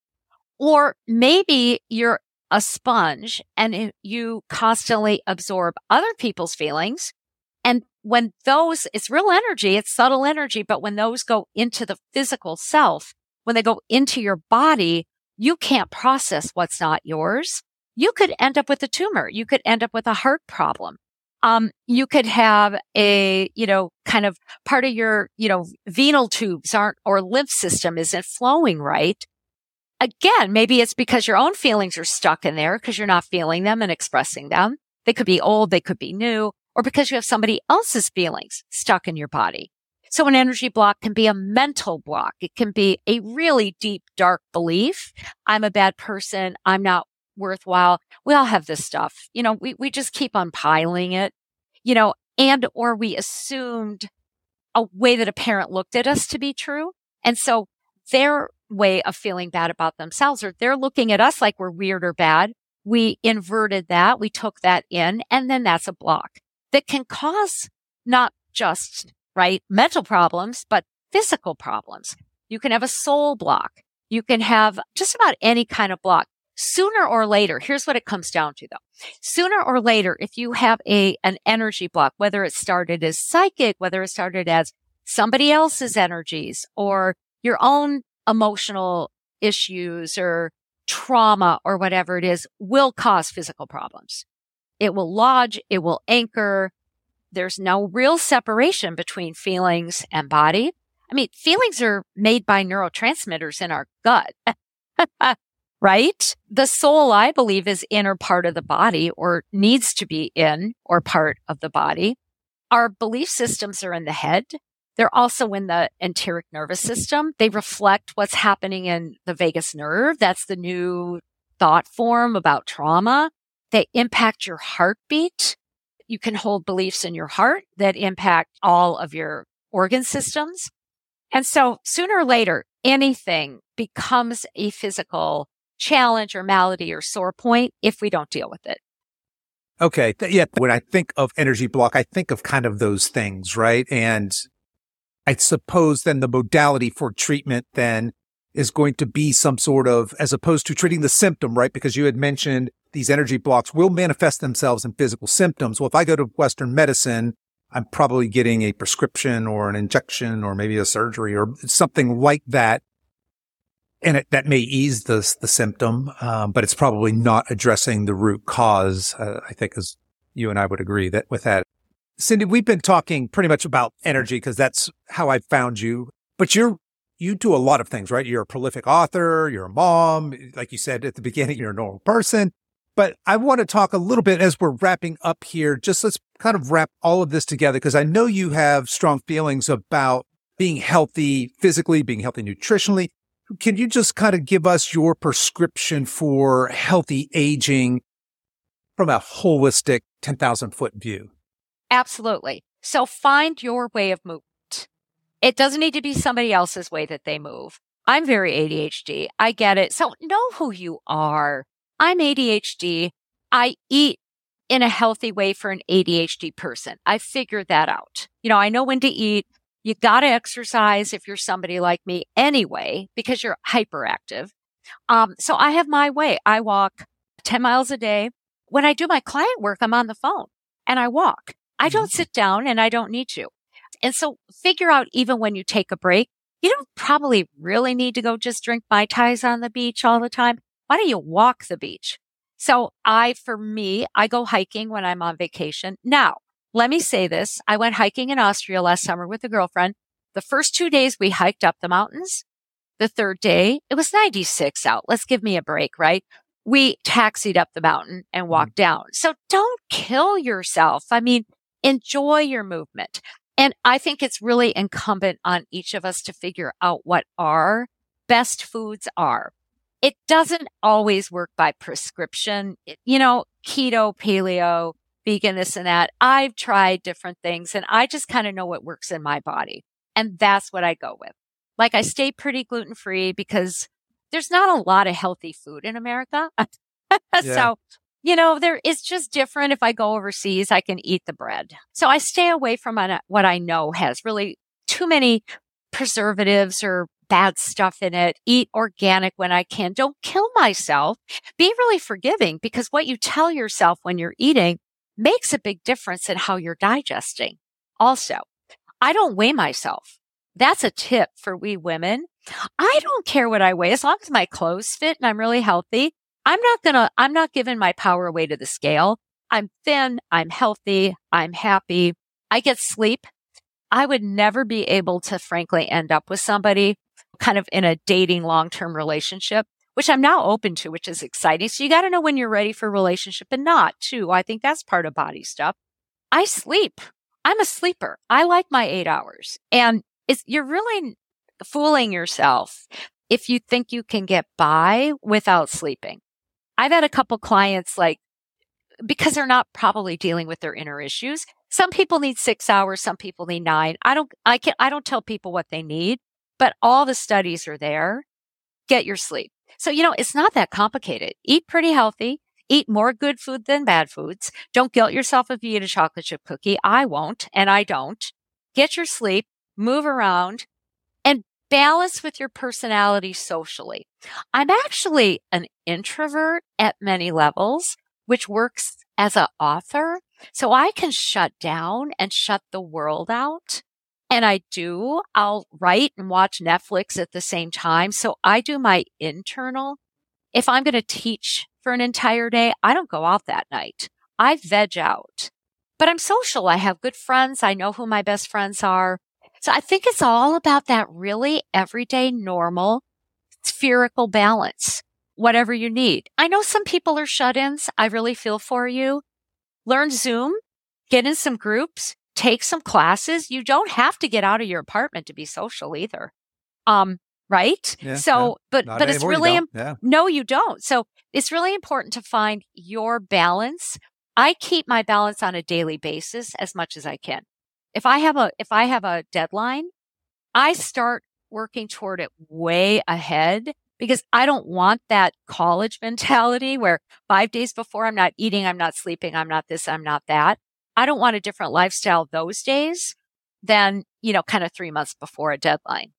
Or maybe you're a sponge and you constantly absorb other people's feelings. And when those, it's real energy, it's subtle energy, but when those go into the physical self, when they go into your body, you can't process what's not yours. You could end up with a tumor. You could end up with a heart problem um, you could have a, you know, kind of part of your, you know, venal tubes aren't, or lymph system isn't flowing right. Again, maybe it's because your own feelings are stuck in there because you're not feeling them and expressing them. They could be old. They could be new or because you have somebody else's feelings stuck in your body. So an energy block can be a mental block. It can be a really deep, dark belief. I'm a bad person. I'm not worthwhile. We all have this stuff. You know, we, we just keep on piling it, you know, and or we assumed a way that a parent looked at us to be true. And so their way of feeling bad about themselves or they're looking at us like we're weird or bad. We inverted that. We took that in and then that's a block that can cause not just right mental problems, but physical problems. You can have a soul block. You can have just about any kind of block sooner or later, here's what it comes down to though. Sooner or later, if you have a, an energy block, whether it started as psychic, whether it started as somebody else's energies or your own emotional issues or trauma or whatever it is will cause physical problems. It will lodge. It will anchor. there's no real separation between feelings and body. I mean, feelings are made by neurotransmitters in our gut. [laughs] right? The soul, I believe, is inner part of the body or needs to be in or part of the body. Our belief systems are in the head. They're also in the enteric nervous system. They reflect what's happening in the vagus nerve. That's the new thought form about trauma. They impact your heartbeat. You can hold beliefs in your heart that impact all of your organ systems. And so sooner or later, anything becomes a physical challenge or malady or sore point if we don't deal with it. Okay. Yeah. When I think of energy block, I think of kind of those things, right? And I suppose then the modality for treatment then is going to be some sort of, as opposed to treating the symptom, right? Because you had mentioned these energy blocks will manifest themselves in physical symptoms. Well, if I go to Western medicine, I'm probably getting a prescription or an injection or maybe a surgery or something like that and it, that may ease the the symptom, um, but it's probably not addressing the root cause. Uh, I think, as you and I would agree that with that, Cyndi, we've been talking pretty much about energy because that's how I found you. But you're you do a lot of things, right? You're a prolific author. You're a mom, like you said at the beginning. You're a normal person. But I want to talk a little bit as we're wrapping up here. Just let's kind of wrap all of this together because I know you have strong feelings about being healthy physically, being healthy nutritionally, can you just kind of give us your prescription for healthy aging from a holistic 10,000 foot view? Absolutely. So find your way of movement. It doesn't need to be somebody else's way that they move. I'm very ADHD. I get it. So know who you are. I'm ADHD. I eat in a healthy way for an ADHD person. I figured that out. You know, I know when to eat. You got to exercise if you're somebody like me anyway, because you're hyperactive. Um, so I have my way. I walk 10 miles a day. When I do my client work, I'm on the phone and I walk. I don't mm-hmm. sit down and I don't need to. And so figure out even when you take a break, you don't probably really need to go just drink Mai Tais on the beach all the time. Why don't you walk the beach? So I, for me, I go hiking when I'm on vacation. Now, let me say this. I went hiking in Austria last summer with a girlfriend. The first two days we hiked up the mountains. The third day, it was 96 out. Let's give me a break, right? We taxied up the mountain and mm-hmm. walked down. So don't kill yourself. I mean, enjoy your movement. And I think it's really incumbent on each of us to figure out what our best foods are. It doesn't always work by prescription. It, you know, keto, paleo, vegan, this and that. I've tried different things and I just kind of know what works in my body. And that's what I go with. Like I stay pretty gluten free because there's not a lot of healthy food in America. [laughs] yeah. So, you know, there is just different. If I go overseas, I can eat the bread. So I stay away from what I know has really too many preservatives or bad stuff in it. Eat organic when I can. Don't kill myself. Be really forgiving because what you tell yourself when you're eating makes a big difference in how you're digesting. Also, I don't weigh myself. That's a tip for we women. I don't care what I weigh as long as my clothes fit and I'm really healthy. I'm not gonna, I'm not giving my power away to the scale. I'm thin. I'm healthy. I'm happy. I get sleep. I would never be able to frankly end up with somebody kind of in a dating long-term relationship which I'm now open to, which is exciting. So you got to know when you're ready for a relationship and not too. I think that's part of body stuff. I sleep. I'm a sleeper. I like my eight hours and it's, you're really fooling yourself if you think you can get by without sleeping. I've had a couple clients like, because they're not probably dealing with their inner issues. Some people need six hours. Some people need nine. I don't, I can, I don't tell people what they need, but all the studies are there. Get your sleep. So, you know, it's not that complicated. Eat pretty healthy. Eat more good food than bad foods. Don't guilt yourself if you eat a chocolate chip cookie. I won't, and I don't. Get your sleep, move around, and balance with your personality socially. I'm actually an introvert at many levels, which works as an author. So I can shut down and shut the world out. And I do, I'll write and watch Netflix at the same time. So I do my internal. If I'm going to teach for an entire day, I don't go out that night. I veg out. but I'm social. I have good friends. I know who my best friends are. So I think it's all about that really everyday, normal, spherical balance, whatever you need. I know some people are shut ins. I really feel for you. Learn Zoom, get in some groups, take some classes. You don't have to get out of your apartment to be social either. Um, right? Yeah, so, yeah. but, Not but it's really, im- yeah. no, you don't. So it's really important to find your balance. I keep my balance on a daily basis as much as I can. If I have a, if I have a deadline, I start working toward it way ahead because I don't want that college [laughs] mentality where five days before I'm not eating, I'm not sleeping, I'm not this, I'm not that. I don't want a different lifestyle those days than, you know, kind of three months before a deadline.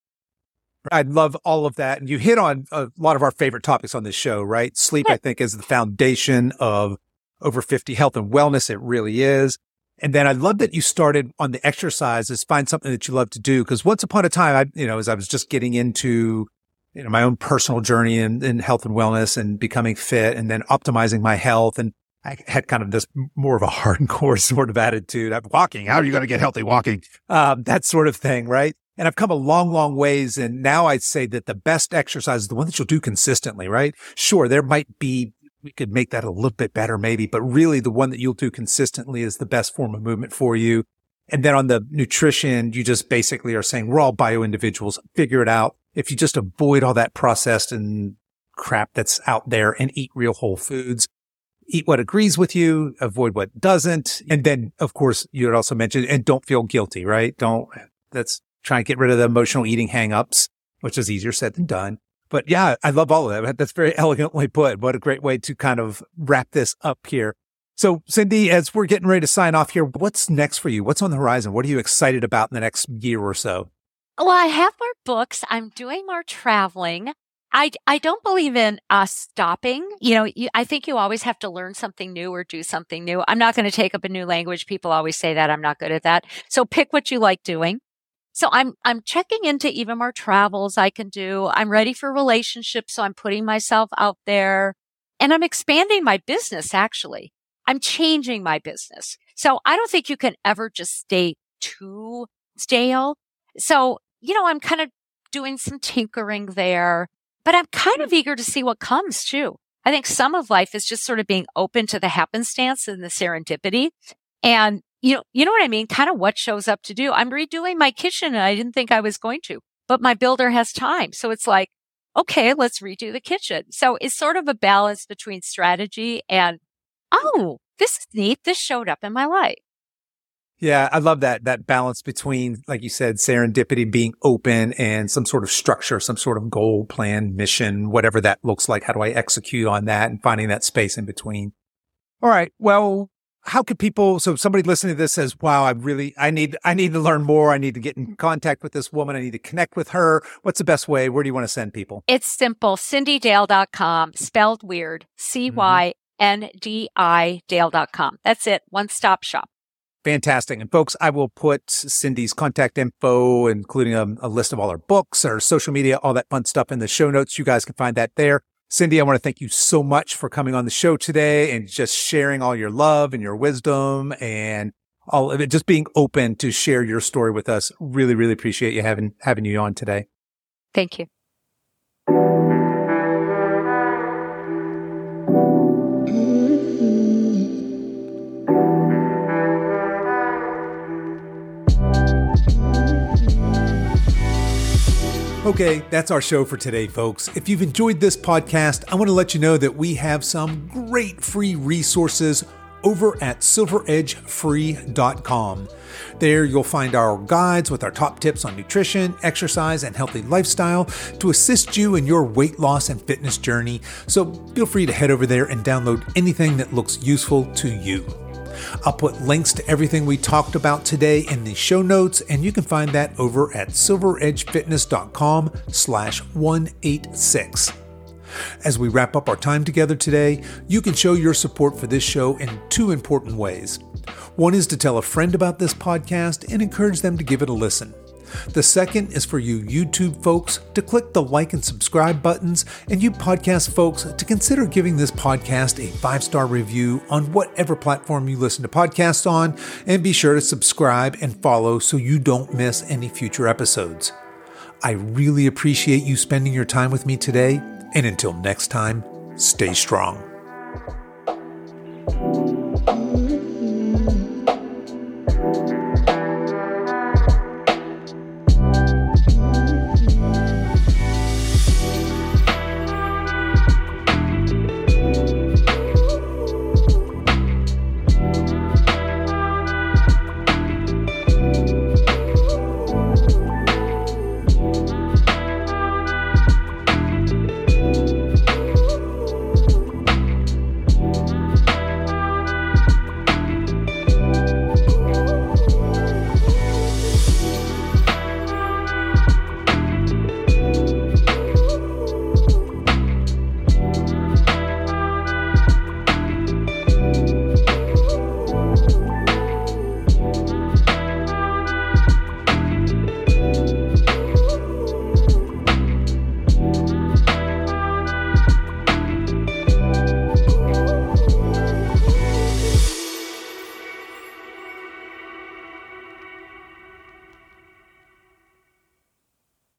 I love all of that. And you hit on a lot of our favorite topics on this show, right? Sleep, I think, is the foundation of over 50 health and wellness. It really is. And then I love that you started on the exercises, find something that you love to do. Cause once upon a time, I, you know, as I was just getting into, you know, my own personal journey in, in health and wellness and becoming fit and then optimizing my health. And I had kind of this more of a [laughs] hardcore sort of attitude. I'm walking. How are you going to get healthy walking? Um, that sort of thing. Right. And I've come a long, long ways. And now I'd say that the best exercise is the one that you'll do consistently, right? Sure. There might be, we could make that a little bit better maybe, but really the one that you'll do consistently is the best form of movement for you. And then on the nutrition, you just basically are saying we're all bio individuals. Figure it out. If you just avoid all that processed and crap that's out there and eat real whole foods, eat what agrees with you, avoid what doesn't. And then, of course, you had also mentioned, and don't feel guilty, right? Don't, that's trying to get rid of the emotional eating hangups, which is easier said than done. But yeah, I love all of that. That's very [laughs] elegantly put. What a great way to kind of wrap this up here. So, Cyndi, as we're getting ready to sign off here, what's next for you? What's on the horizon? What are you excited about in the next year or so? Well, I have more books. I'm doing more traveling. I, I don't believe in uh, stopping. You know, you, I think you always have to learn something new or do something new. I'm not going to take up a new language. People always say that. I'm not good at that. So pick what you like doing. So I'm, I'm checking into even more travels I can do. I'm ready for relationships. So I'm putting myself out there and I'm expanding my business. Actually, I'm changing my business. So I don't think you can ever just stay too stale. So, you know, I'm kind of doing some tinkering there, but I'm kind of eager to see what comes too. I think some of life is just sort of being open to the happenstance and the serendipity. And you know, you know what I mean? Kind of what shows up to do. I'm redoing my kitchen and I didn't think I was going to, but my builder has time. So it's like, okay, let's redo the kitchen. So it's sort of a balance between strategy and, oh, this is neat. This showed up in my life. Yeah, I love that that balance between, like you said, serendipity, being open, and some sort of structure, some sort of goal, plan, mission, whatever that looks like. How do I execute on that, and finding that space in between. All right. Well, how could people? So somebody listening to this says, "Wow, I really, I need, I need to learn more. I need to get in contact with this woman. I need to connect with her. What's the best way? Where do you want to send people?" It's simple. CyndiDale.com, spelled weird. Mm-hmm. C Y N D I Dale.com. That's it. One stop shop. Fantastic. And folks, I will put Cyndi's contact info, including a, a, list of all her books, her social media, all that fun stuff in the show notes. You guys can find that there. Cindy, I want to thank you so much for coming on the show today and just sharing all your love and your wisdom and all of it, just being open to share your story with us. Really, really appreciate you having, having you on today. Thank you. Okay, that's our show for today, folks. If you've enjoyed this podcast, I want to let you know that we have some great free resources over at silveredgefree.com. There you'll find our guides with our top tips on nutrition, exercise, and healthy lifestyle to assist you in your weight loss and fitness journey. So feel free to head over there and download anything that looks useful to you. I'll put links to everything we talked about today in the show notes, and you can find that over at silveredgefitness.com slash 186. As we wrap up our time together today, you can show your support for this show in two important ways. One is to tell a friend about this podcast and encourage them to give it a listen. The second is for you YouTube folks to click the like and subscribe buttons, and you podcast folks to consider giving this podcast a five star review on whatever platform you listen to podcasts on, and be sure to subscribe and follow so you don't miss any future episodes. I really appreciate you spending your time with me today, and until next time, stay strong.